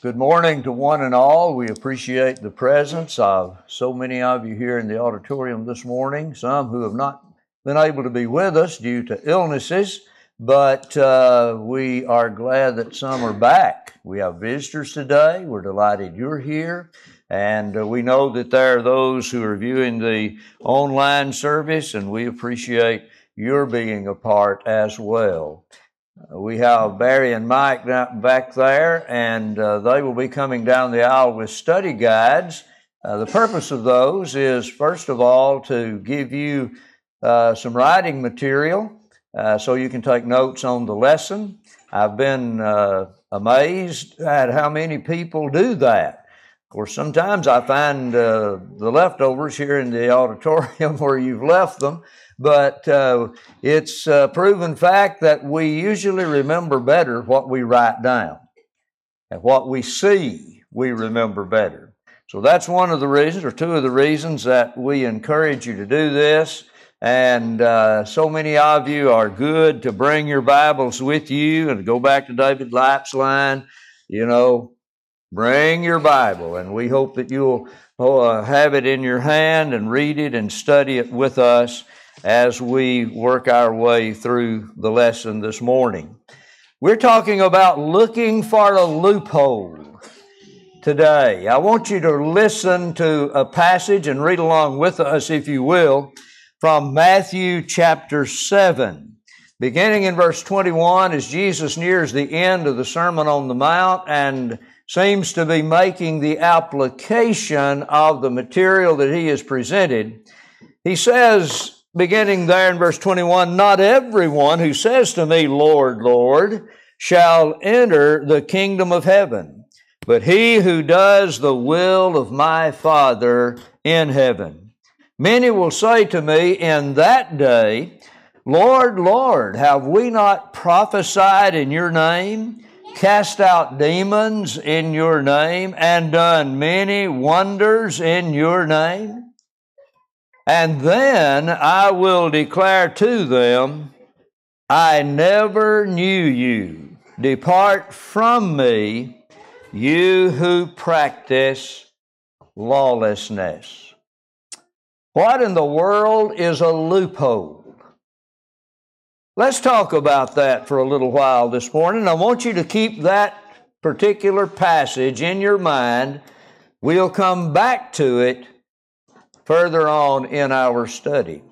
Good morning to one and all. We appreciate the presence of so many of you here in the auditorium this morning, some who have not been able to be with us due to illnesses, but uh, we are glad that some are back. We have visitors today. We're delighted you're here. And uh, we know that there are those who are viewing the online service, and we appreciate your being a part as well. Uh, we have Barry and Mike back there, and uh, they will be coming down the aisle with study guides. Uh, the purpose of those is, first of all, to give you uh, some writing material uh, so you can take notes on the lesson. I've been uh, amazed at how many people do that. Of course, sometimes I find the leftovers here in the auditorium where you've left them but uh, it's a proven fact that we usually remember better what we write down. And what we see, we remember better. So that's one of the reasons, or two of the reasons, that we encourage you to do this. And uh, so many of you are good to bring your Bibles with you and go back to David Lapp's line, you know, bring your Bible. And we hope that you'll uh, have it in your hand and read it and study it with us as we work our way through the lesson this morning. We're talking about looking for a loophole today. I want you to listen to a passage and read along with us, if you will, from Matthew chapter 7. Beginning in verse 21, as Jesus nears the end of the Sermon on the Mount and seems to be making the application of the material that he has presented, he says, beginning there in verse 21 Not everyone who says to me, Lord, Lord, shall enter the kingdom of heaven, but he who does the will of my Father in heaven. Many will say to me in that day, Lord, Lord, have we not prophesied in your name, cast out demons in your name, and done many wonders in your name? And then I will declare to them, I never knew you. Depart from me, you who practice lawlessness. What in the world is a loophole? Let's talk about that for a little while this morning. I want you to keep that particular passage in your mind. We'll come back to it further on in our study.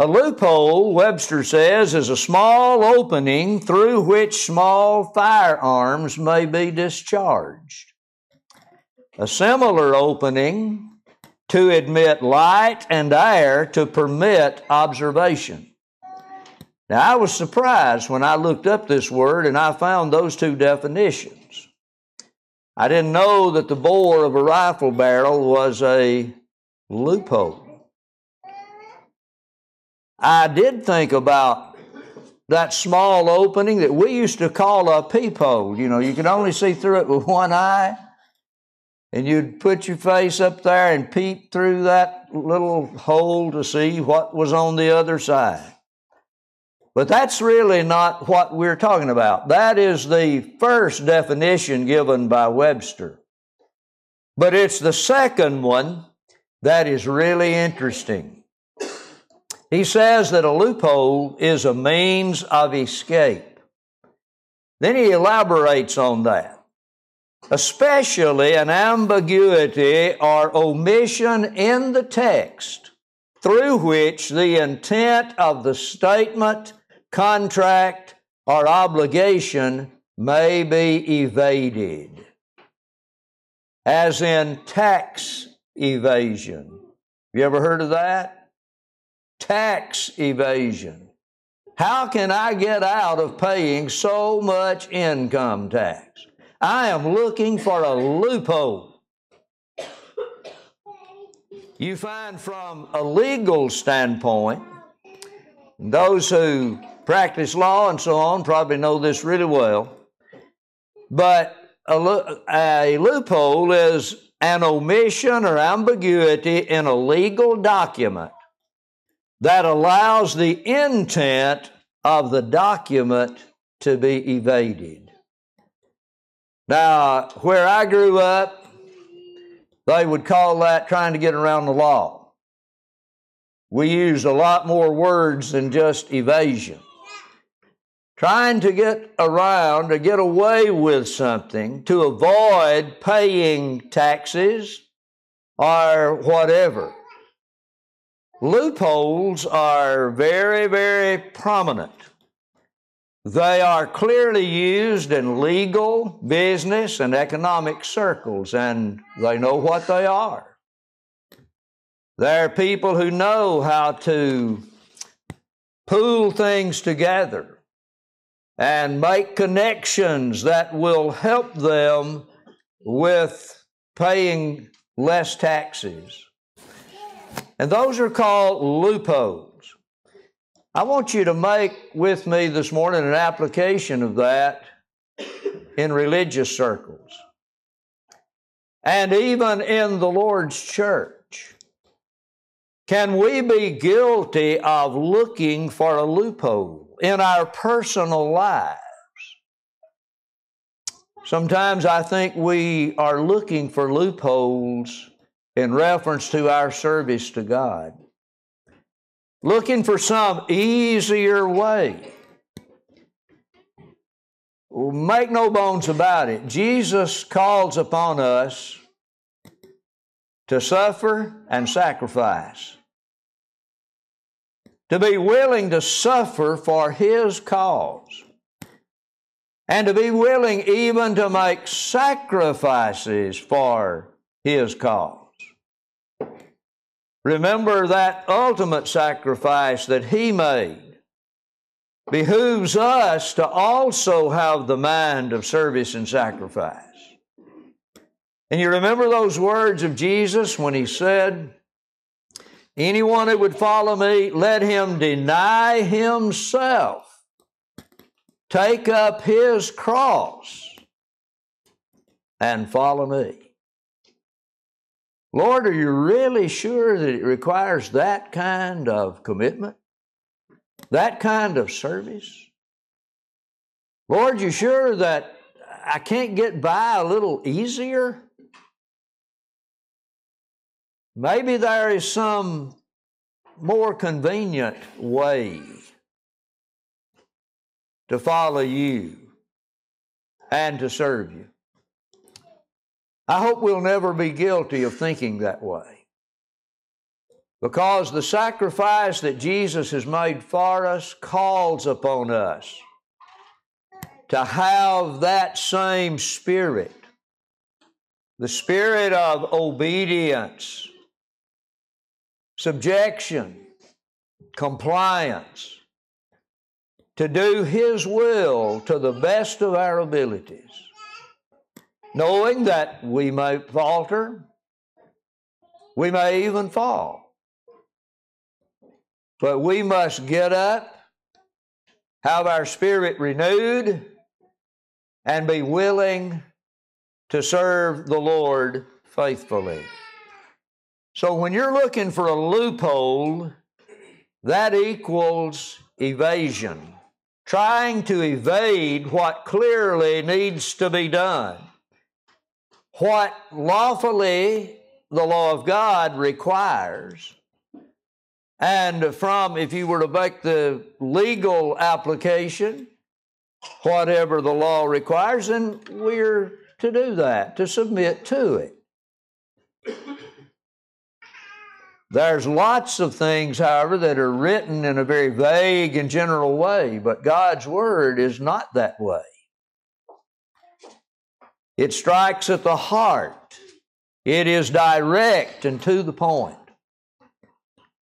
A loophole, Webster says, is a small opening through which small firearms may be discharged. A similar opening to admit light and air to permit observation. Now, I was surprised when I looked up this word and I found those two definitions. I didn't know that the bore of a rifle barrel was a loophole. I did think about that small opening that we used to call a peephole. You know, you could only see through it with one eye, and you'd put your face up there and peep through that little hole to see what was on the other side. But that's really not what we're talking about. That is the first definition given by Webster. But it's the second one that is really interesting. He says that a loophole is a means of escape. Then he elaborates on that. Especially an ambiguity or omission in the text through which the intent of the statement contract, or obligation may be evaded, as in tax evasion. You ever heard of that? Tax evasion. How can I get out of paying so much income tax? I am looking for a loophole. You find from a legal standpoint, those who practice law and so on probably know this really well. But a, a loophole is an omission or ambiguity in a legal document that allows the intent of the document to be evaded. Now, where I grew up, they would call that trying to get around the law. We used a lot more words than just evasion. Trying to get around, to get away with something, to avoid paying taxes or whatever. Loopholes are very, very prominent. They are clearly used in legal, business, and economic circles, and they know what they are. There are people who know how to pool things together and make connections that will help them with paying less taxes. And those are called loopholes. I want you to make with me this morning an application of that in religious circles and even in the Lord's church. Can we be guilty of looking for a loophole in our personal lives? Sometimes I think we are looking for loopholes in reference to our service to God. Looking for some easier way. Make no bones about it. Jesus calls upon us to suffer and sacrifice. To be willing to suffer for His cause. And to be willing even to make sacrifices for His cause. Remember that ultimate sacrifice that He made. Behooves us to also have the mind of service and sacrifice. And you remember those words of Jesus when He said, Anyone that would follow me, let him deny himself, take up his cross, and follow me. Lord, are you really sure that it requires that kind of commitment? That kind of service? Lord, you sure that I can't get by a little easier? Maybe there is some more convenient way to follow you and to serve you. I hope we'll never be guilty of thinking that way. Because the sacrifice that Jesus has made for us calls upon us to have that same spirit the spirit of obedience, subjection, compliance, to do His will to the best of our abilities knowing that we may falter, we may even fall. But we must get up, have our spirit renewed, and be willing to serve the Lord faithfully. So when you're looking for a loophole, that equals evasion. Trying to evade what clearly needs to be done what lawfully the law of God requires. And from, if you were to make the legal application, whatever the law requires, then we're to do that, to submit to it. There's lots of things, however, that are written in a very vague and general way, but God's Word is not that way. It strikes at the heart. It is direct and to the.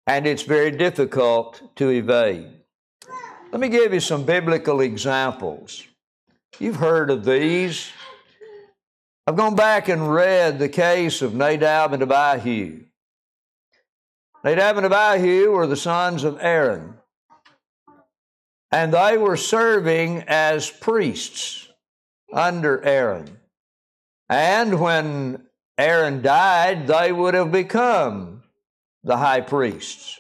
And it's very difficult to evade. Let me give you some biblical examples. You've heard of these. I've gone back and read the case of Nadab and Abihu. Nadab and Abihu were the sons of Aaron, and they were serving as priests under Aaron. And when Aaron died, they would have become the high priests.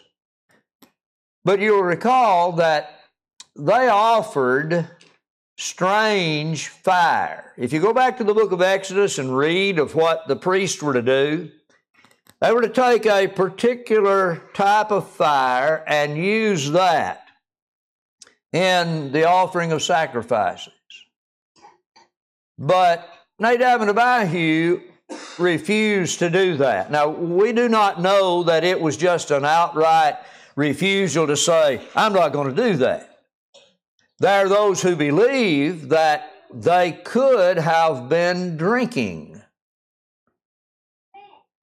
But you'll recall that they offered strange fire. If you go back to the book of Exodus and read of what the priests were to do, they were to take a particular type of fire and use that in the offering of sacrifices. But Nadab and Abihu refused to do that. Now, we do not know that it was just an outright refusal to say, I'm not going to do that. There are those who believe that they could have been drinking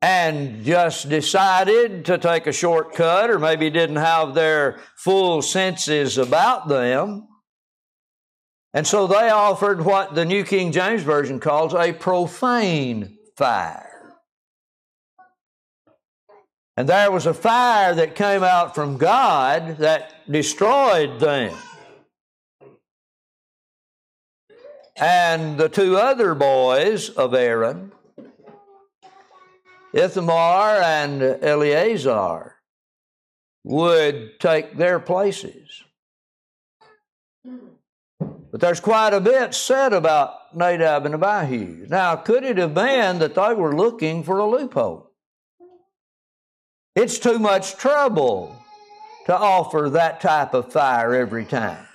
and just decided to take a shortcut or maybe didn't have their full senses about them. And so they offered what the New King James Version calls a profane fire. And there was a fire that came out from God that destroyed them. And the two other boys of Aaron, Ithamar and Eleazar, would take their places. But there's quite a bit said about Nadab and Abihu. Now, could it have been that they were looking for a loophole? It's too much trouble to offer that type of fire every time.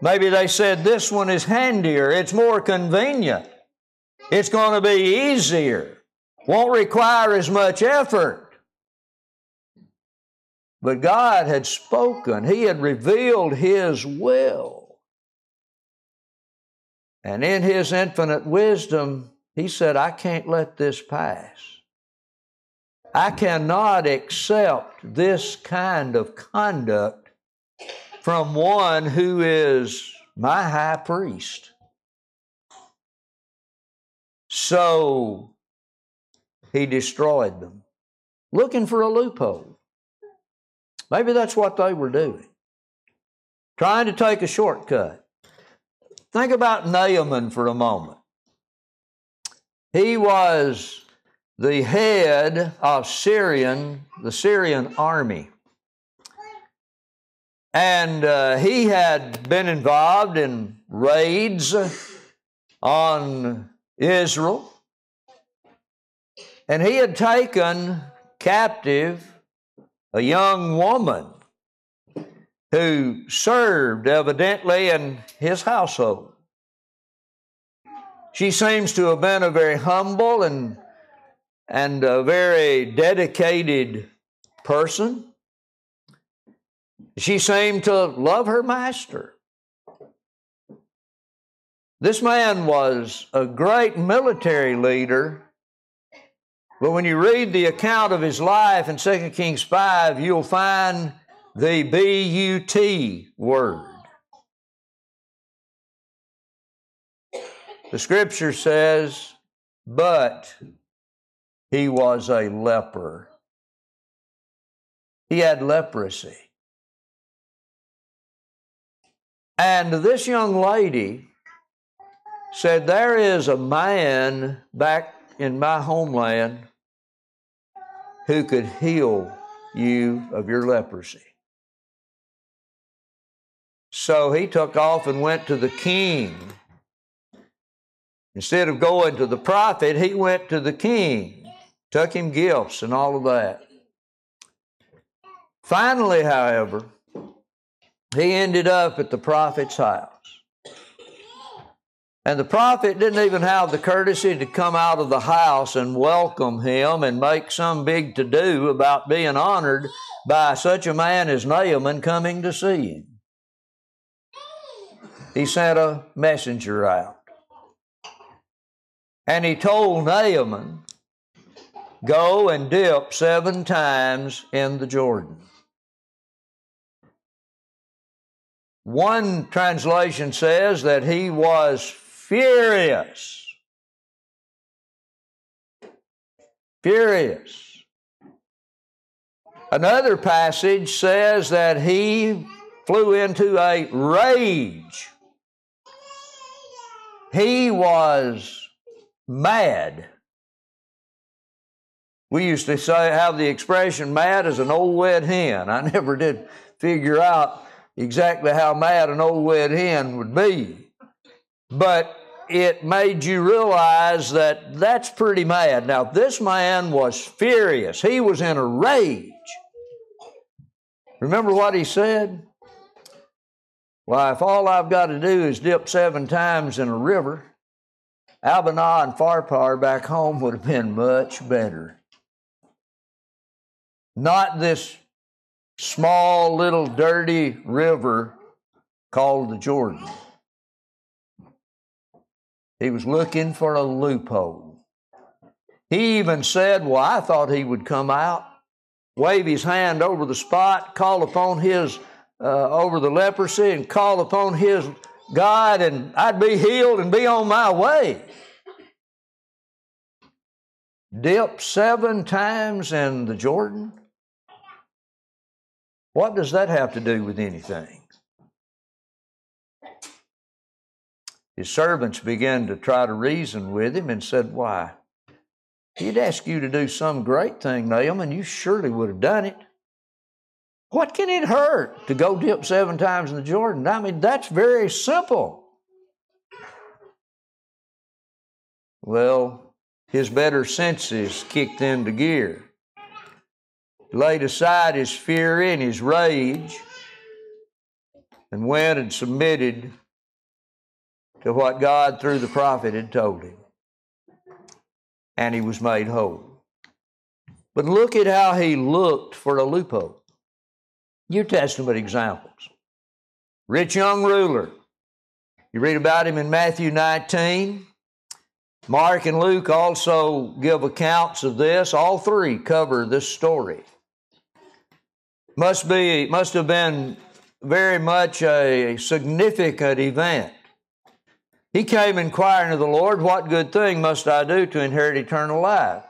Maybe they said this one is handier, it's more convenient, it's going to be easier, won't require as much effort. But God had spoken, He had revealed His will. And in his infinite wisdom, he said, I can't let this pass. I cannot accept this kind of conduct from one who is my high priest. So he destroyed them, looking for a loophole. Maybe that's what they were doing, trying to take a shortcut. Think about Naaman for a moment. He was the head of Syrian, the Syrian army. And uh, he had been involved in raids on Israel. And he had taken captive a young woman who served evidently in his household. She seems to have been a very humble and, and a very dedicated person. She seemed to love her master. This man was a great military leader, but when you read the account of his life in 2 Kings 5, you'll find the B U T word. The scripture says, but he was a leper. He had leprosy. And this young lady said, There is a man back in my homeland who could heal you of your leprosy. So he took off and went to the king. Instead of going to the prophet, he went to the king, took him gifts and all of that. Finally, however, he ended up at the prophet's house. And the prophet didn't even have the courtesy to come out of the house and welcome him and make some big to do about being honored by such a man as Naaman coming to see him he sent a messenger out. And he told Naaman, Go and dip seven times in the Jordan. One translation says that he was furious. Furious. Another passage says that he flew into a rage. He was mad. We used to say, have the expression mad as an old wet hen. I never did figure out exactly how mad an old red hen would be. But it made you realize that that's pretty mad. Now, this man was furious. He was in a rage. Remember what he said? Well, if all I've got to do is dip seven times in a river, Abana and Pharpar back home would have been much better. Not this small little dirty river called the Jordan. He was looking for a loophole. He even said, Well, I thought he would come out, wave his hand over the spot, call upon his, uh, over the leprosy, and call upon his God, and I'd be healed and be on my way. Dip seven times in the Jordan? What does that have to do with anything? His servants began to try to reason with him and said, Why? He'd ask you to do some great thing, Naaman, you surely would have done it. What can it hurt to go dip seven times in the Jordan? I mean, that's very simple. Well, his better senses kicked into gear. He Laid aside his fury and his rage and went and submitted to what God through the prophet had told him. And he was made whole. But look at how he looked for a loophole. New Testament examples. Rich young ruler. You read about him in Matthew 19. Mark and Luke also give accounts of this. All three cover this story. Must be must have been very much a significant event he came inquiring of the Lord, What good thing must I do to inherit eternal life?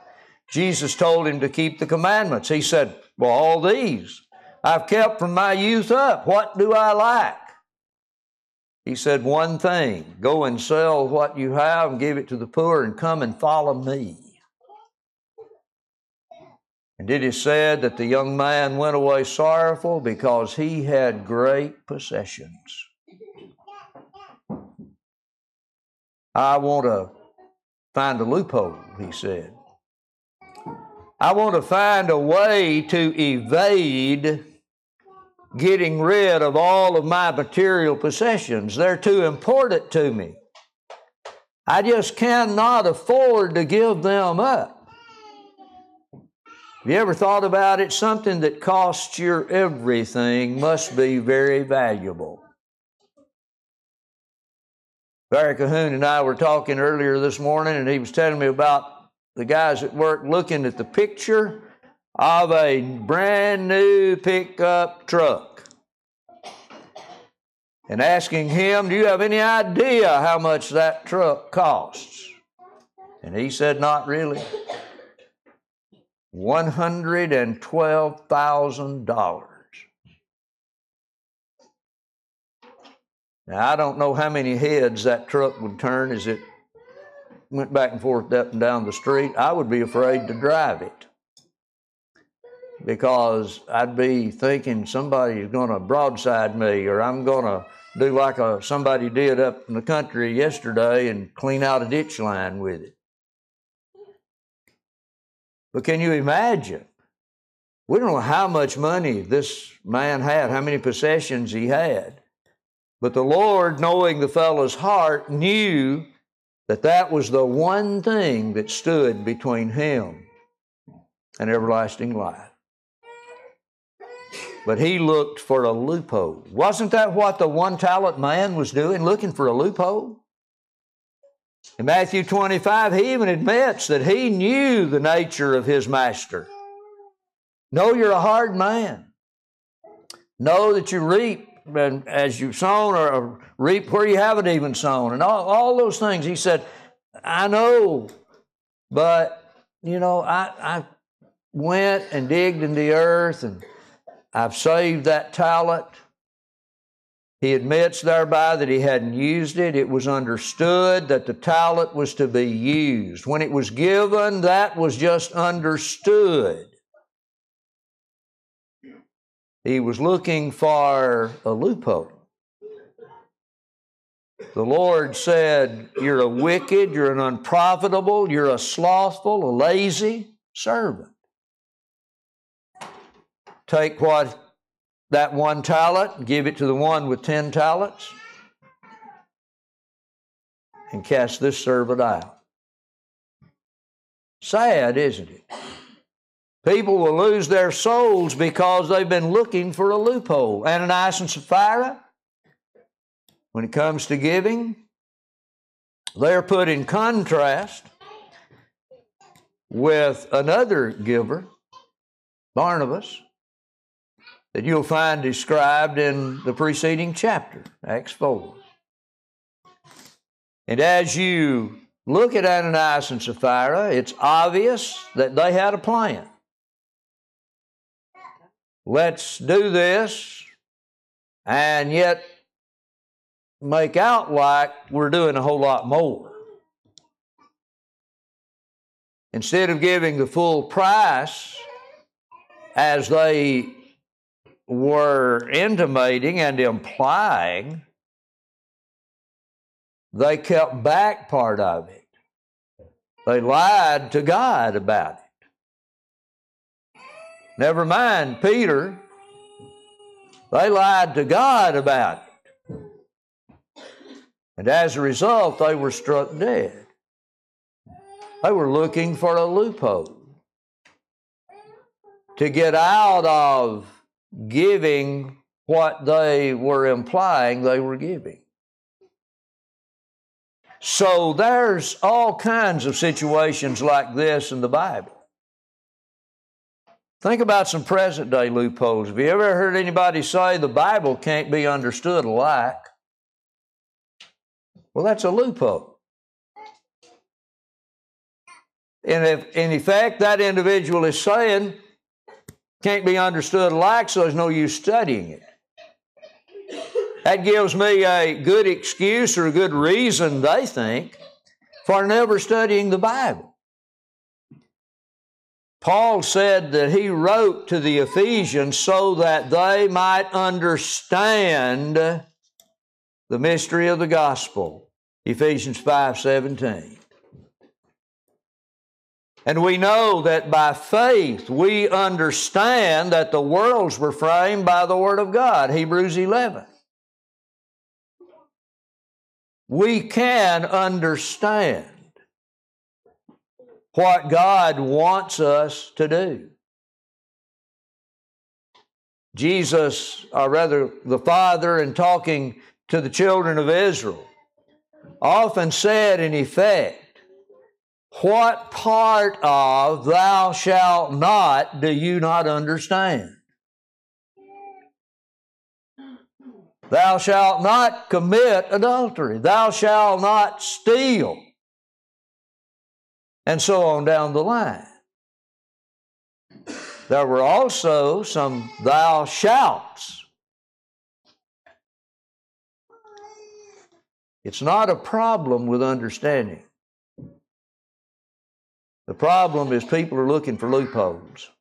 Jesus told him to keep the commandments. He said, Well, all these I've kept from my youth up. What do I lack? He said, One thing go and sell what you have and give it to the poor and come and follow me. And it is said that the young man went away sorrowful because he had great possessions. I want to find a loophole, he said. I want to find a way to evade getting rid of all of my material possessions. They're too important to me. I just cannot afford to give them up. Have you ever thought about it? Something that costs your everything must be very valuable. Barry Cahoon and I were talking earlier this morning, and he was telling me about the guys at work looking at the picture of a brand new pickup truck and asking him, Do you have any idea how much that truck costs? And he said, Not really. $112,000. Now, I don't know how many heads that truck would turn as it went back and forth up and down the street. I would be afraid to drive it because I'd be thinking somebody's going to broadside me or I'm going to do like a, somebody did up in the country yesterday and clean out a ditch line with it. But can you imagine? We don't know how much money this man had, how many possessions he had. But the Lord, knowing the fellow's heart, knew that that was the one thing that stood between him and everlasting life. But he looked for a loophole. Wasn't that what the one talent man was doing, looking for a loophole? In Matthew 25, he even admits that he knew the nature of his master. Know you're a hard man. Know that you reap and as you've sown or reap where you haven't even sown and all, all those things. He said, I know, but you know, I, I went and digged in the earth and I've saved that talent. He admits thereby that he hadn't used it. It was understood that the talent was to be used. When it was given, that was just understood. He was looking for a loophole. The Lord said, You're a wicked, you're an unprofitable, you're a slothful, a lazy servant. Take what that one talent give it to the one with ten talents and cast this servant out. Sad, isn't it? People will lose their souls because they've been looking for a loophole. Ananias and Sapphira, when it comes to giving, they're put in contrast with another giver, Barnabas, that you'll find described in the preceding chapter, Acts 4. And as you look at Ananias and Sapphira, it's obvious that they had a plan. Let's do this, and yet make out like we're doing a whole lot more. Instead of giving the full price as they were intimating and implying, they kept back part of it. They lied to God about it. Never mind Peter, they lied to God about it. And as a result, they were struck dead. They were looking for a loophole to get out of giving what they were implying they were giving. So there's all kinds of situations like this in the Bible. Think about some present day loopholes. Have you ever heard anybody say the Bible can't be understood alike? Well, that's a loophole. And if, in effect, that individual is saying can't be understood alike, so there's no use studying it. That gives me a good excuse or a good reason, they think, for never studying the Bible. Paul said that he wrote to the Ephesians so that they might understand the mystery of the gospel. Ephesians 5:17. And we know that by faith we understand that the worlds were framed by the Word of God. Hebrews 11 we can understand what God wants us to do. Jesus, or rather the Father, in talking to the children of Israel, often said, in effect, What part of thou shalt not do you not understand? Thou shalt not commit adultery. Thou shalt not steal. And so on down the line. There were also some thou shalts. It's not a problem with understanding. The problem is people are looking for loopholes.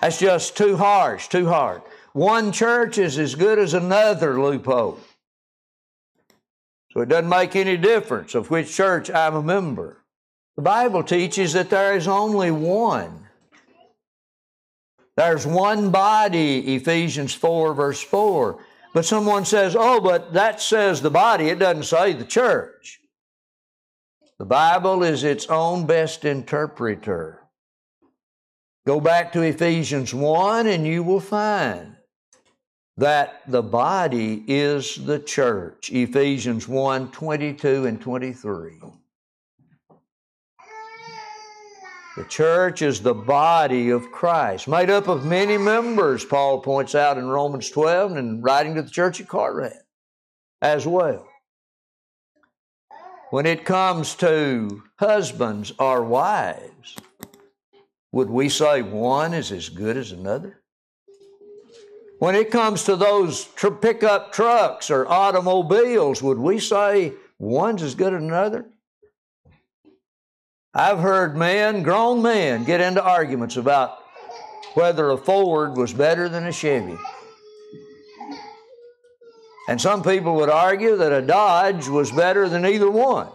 That's just too harsh, too hard. One church is as good as another loophole. So it doesn't make any difference of which church I'm a member. The Bible teaches that there is only one. There's one body, Ephesians 4, verse 4. But someone says, oh, but that says the body, it doesn't say the church. The Bible is its own best interpreter. Go back to Ephesians 1 and you will find that the body is the church. Ephesians 1 22 and 23. The church is the body of Christ, made up of many members, Paul points out in Romans 12 and writing to the church at Corinth as well. When it comes to husbands or wives, would we say one is as good as another? When it comes to those tr- pickup trucks or automobiles, would we say one's as good as another? I've heard men, grown men, get into arguments about whether a Ford was better than a Chevy. And some people would argue that a Dodge was better than either one.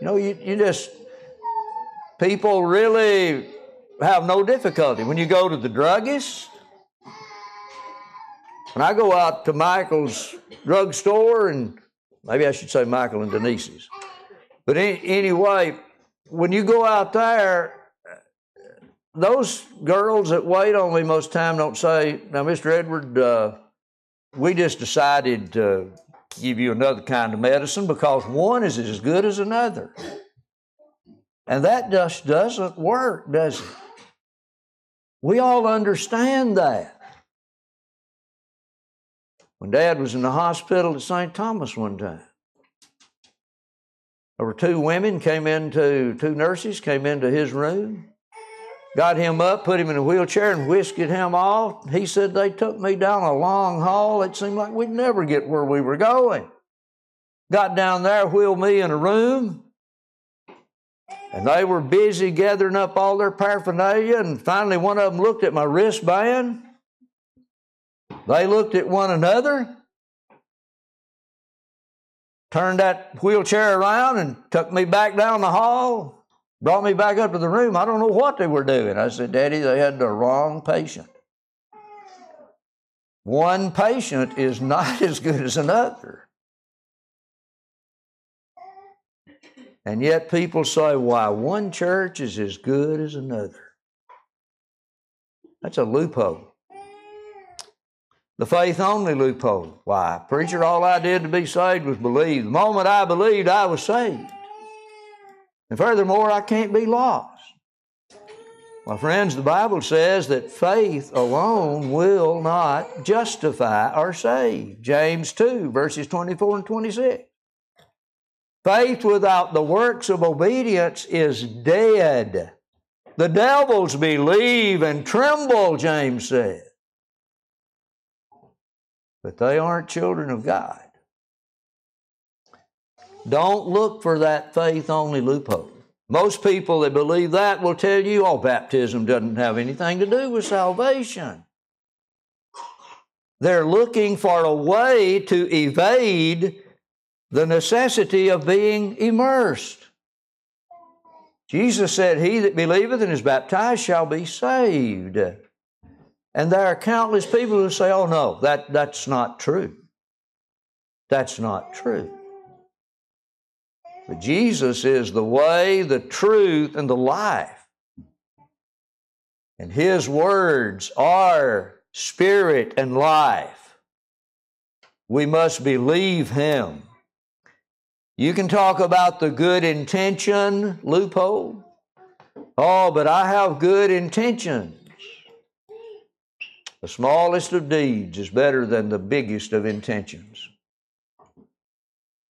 You know, you, you just, people really have no difficulty. When you go to the druggist, when I go out to Michael's drugstore, and maybe I should say Michael and Denise's, but any, anyway, when you go out there, those girls that wait on me most time don't say, "Now, Mr. Edward, uh, we just decided to give you another kind of medicine because one is as good as another." And that just doesn't work, does it? We all understand that. When Dad was in the hospital at St. Thomas one time, there were two women came into, two nurses came into his room, got him up, put him in a wheelchair, and whisked him off. He said they took me down a long hall. It seemed like we'd never get where we were going. Got down there, wheeled me in a room, and they were busy gathering up all their paraphernalia. And finally, one of them looked at my wristband. They looked at one another, turned that wheelchair around, and took me back down the hall, brought me back up to the room. I don't know what they were doing. I said, Daddy, they had the wrong patient. One patient is not as good as another. And yet people say, why, one church is as good as another. That's a loophole. The faith only loophole. Why? Preacher, all I did to be saved was believe. The moment I believed, I was saved. And furthermore, I can't be lost. My friends, the Bible says that faith alone will not justify or save. James 2, verses 24 and 26. Faith without the works of obedience is dead. The devils believe and tremble, James said. But they aren't children of God. Don't look for that faith only loophole. Most people that believe that will tell you, oh, baptism doesn't have anything to do with salvation. They're looking for a way to evade the necessity of being immersed. Jesus said, He that believeth and is baptized shall be saved. And there are countless people who say, oh no, that, that's not true. That's not true. But Jesus is the way, the truth, and the life. And His words are spirit and life. We must believe Him. You can talk about the good intention loophole. Oh, but I have good intentions. The smallest of deeds is better than the biggest of intentions.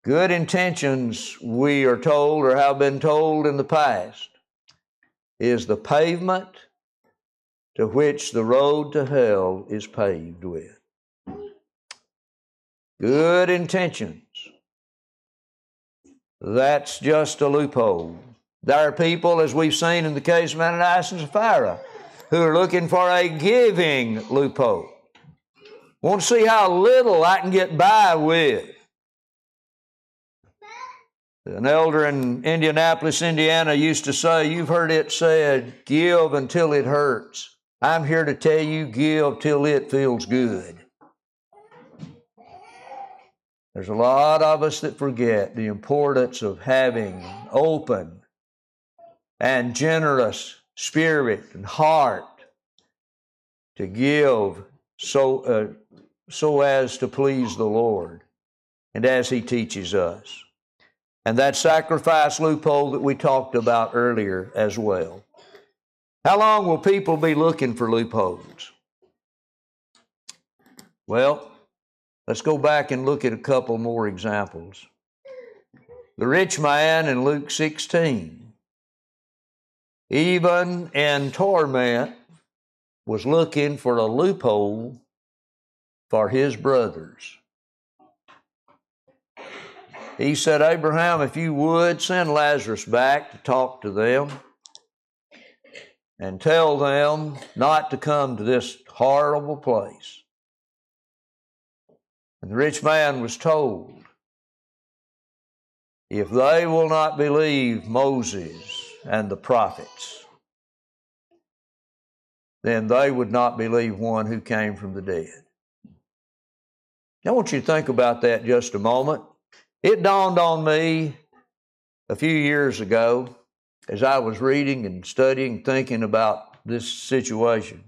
Good intentions, we are told or have been told in the past, is the pavement to which the road to hell is paved with. Good intentions that's just a loophole. There are people, as we've seen in the case of Ananias and Sapphira, who are looking for a giving loophole. Want to see how little I can get by with. An elder in Indianapolis, Indiana used to say, You've heard it said, give until it hurts. I'm here to tell you, give till it feels good. There's a lot of us that forget the importance of having open and generous spirit and heart to give so, uh, so as to please the Lord and as He teaches us. And that sacrifice loophole that we talked about earlier as well. How long will people be looking for loopholes? Well, Let's go back and look at a couple more examples. The rich man in Luke 16, even in torment, was looking for a loophole for his brothers. He said, Abraham, if you would, send Lazarus back to talk to them. and tell them not to come to this horrible place. And the rich man was told, if they will not believe Moses and the prophets, then they would not believe one who came from the dead. I want you to think about that just a moment. It dawned on me a few years ago as I was reading and studying, thinking about this situation.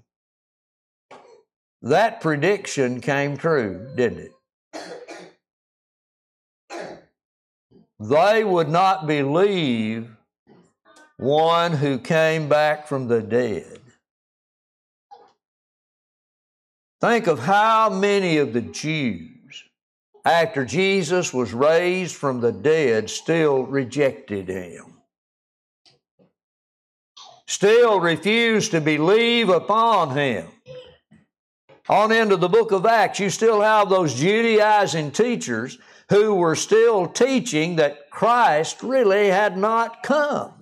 That prediction came true, didn't it? They would not believe one who came back from the dead. Think of how many of the Jews, after Jesus was raised from the dead, still rejected him. Still refused to believe upon him. On into the book of Acts, you still have those Judaizing teachers who were still teaching that Christ really had not come.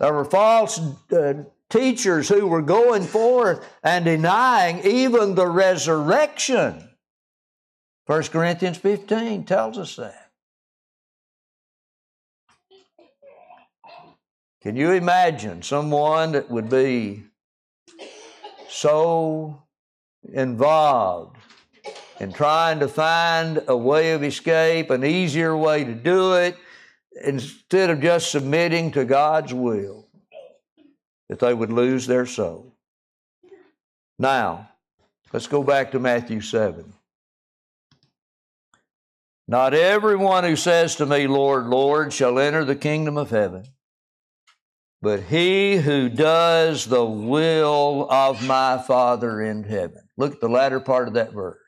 There were false uh, teachers who were going forth and denying even the resurrection. 1 Corinthians 15 tells us that. Can you imagine someone that would be so involved in trying to find a way of escape, an easier way to do it, instead of just submitting to God's will? that they would lose their soul. Now, let's go back to Matthew 7. Not everyone who says to me, Lord, Lord, shall enter the kingdom of heaven, but he who does the will of my Father in heaven. Look at the latter part of that verse.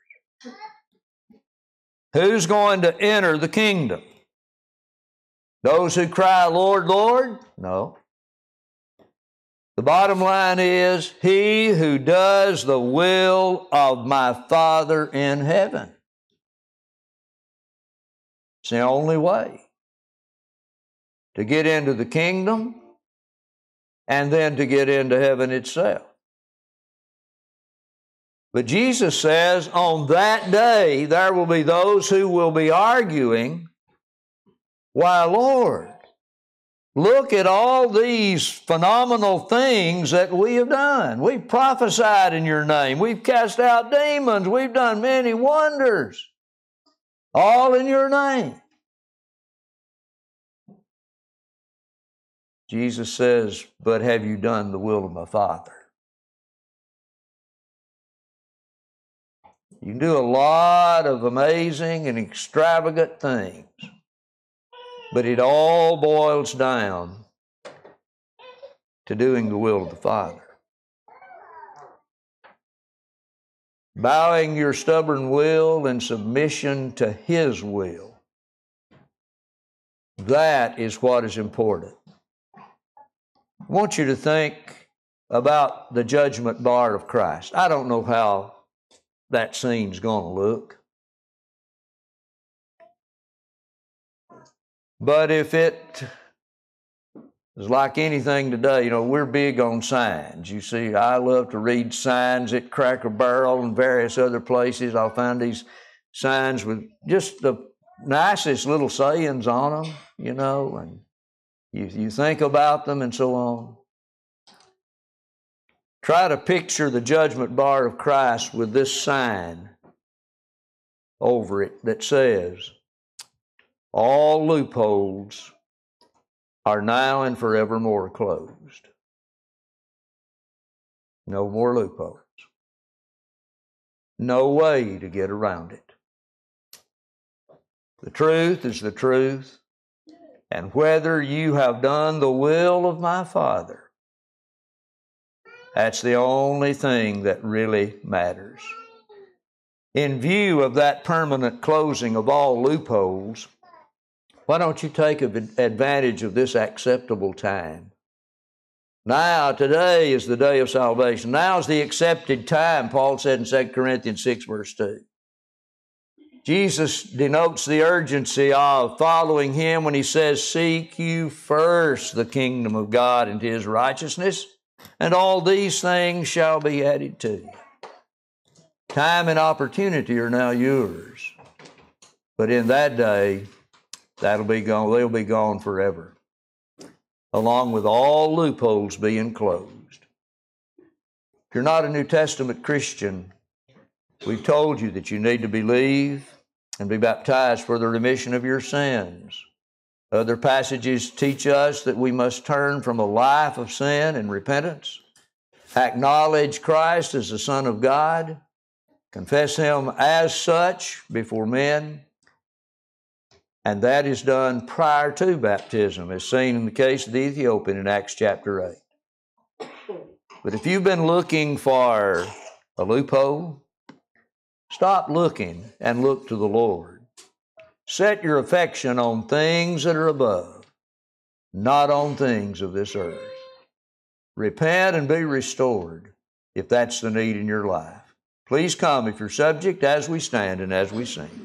Who's going to enter the kingdom? Those who cry, Lord, Lord? No. The bottom line is, He who does the will of my Father in heaven. It's the only way to get into the kingdom and then to get into heaven itself. But Jesus says, on that day, there will be those who will be arguing, Why, Lord, Look at all these phenomenal things that we have done. We've prophesied in your name. We've cast out demons. We've done many wonders. All in your name. Jesus says, But have you done the will of my Father? You can do a lot of amazing and extravagant things. But it all boils down to doing the will of the Father. Bowing your stubborn will in submission to His will. That is what is important. I want you to think about the judgment bar of Christ. I don't know how that scene's going to look. But if it is like anything today, you know, we're big on signs. You see, I love to read signs at Cracker Barrel and various other places. I'll find these signs with just the nicest little sayings on them, you know, and you, you think about them and so on. Try to picture the judgment bar of Christ with this sign over it that says, all loopholes are now and forevermore closed. No more loopholes. No way to get around it. The truth is the truth, and whether you have done the will of my Father, that's the only thing that really matters. In view of that permanent closing of all loopholes, why don't you take advantage of this acceptable time? Now, today is the day of salvation. Now is the accepted time, Paul said in 2 Corinthians 6, verse 2. Jesus denotes the urgency of following him when he says, Seek you first the kingdom of God and his righteousness, and all these things shall be added to you. Time and opportunity are now yours. But in that day, that'll be gone, they'll be gone forever, along with all loopholes being closed. If you're not a New Testament Christian, we've told you that you need to believe and be baptized for the remission of your sins. Other passages teach us that we must turn from a life of sin and repentance, acknowledge Christ as the Son of God, confess Him as such before men, and that is done prior to baptism, as seen in the case of the Ethiopian in Acts chapter 8. But if you've been looking for a loophole, Stop looking and look to the Lord. Set your affection on things that are above, not on things of this earth. Repent and be restored if that's the need in your life. Please come if you're subject as we stand and as we sing.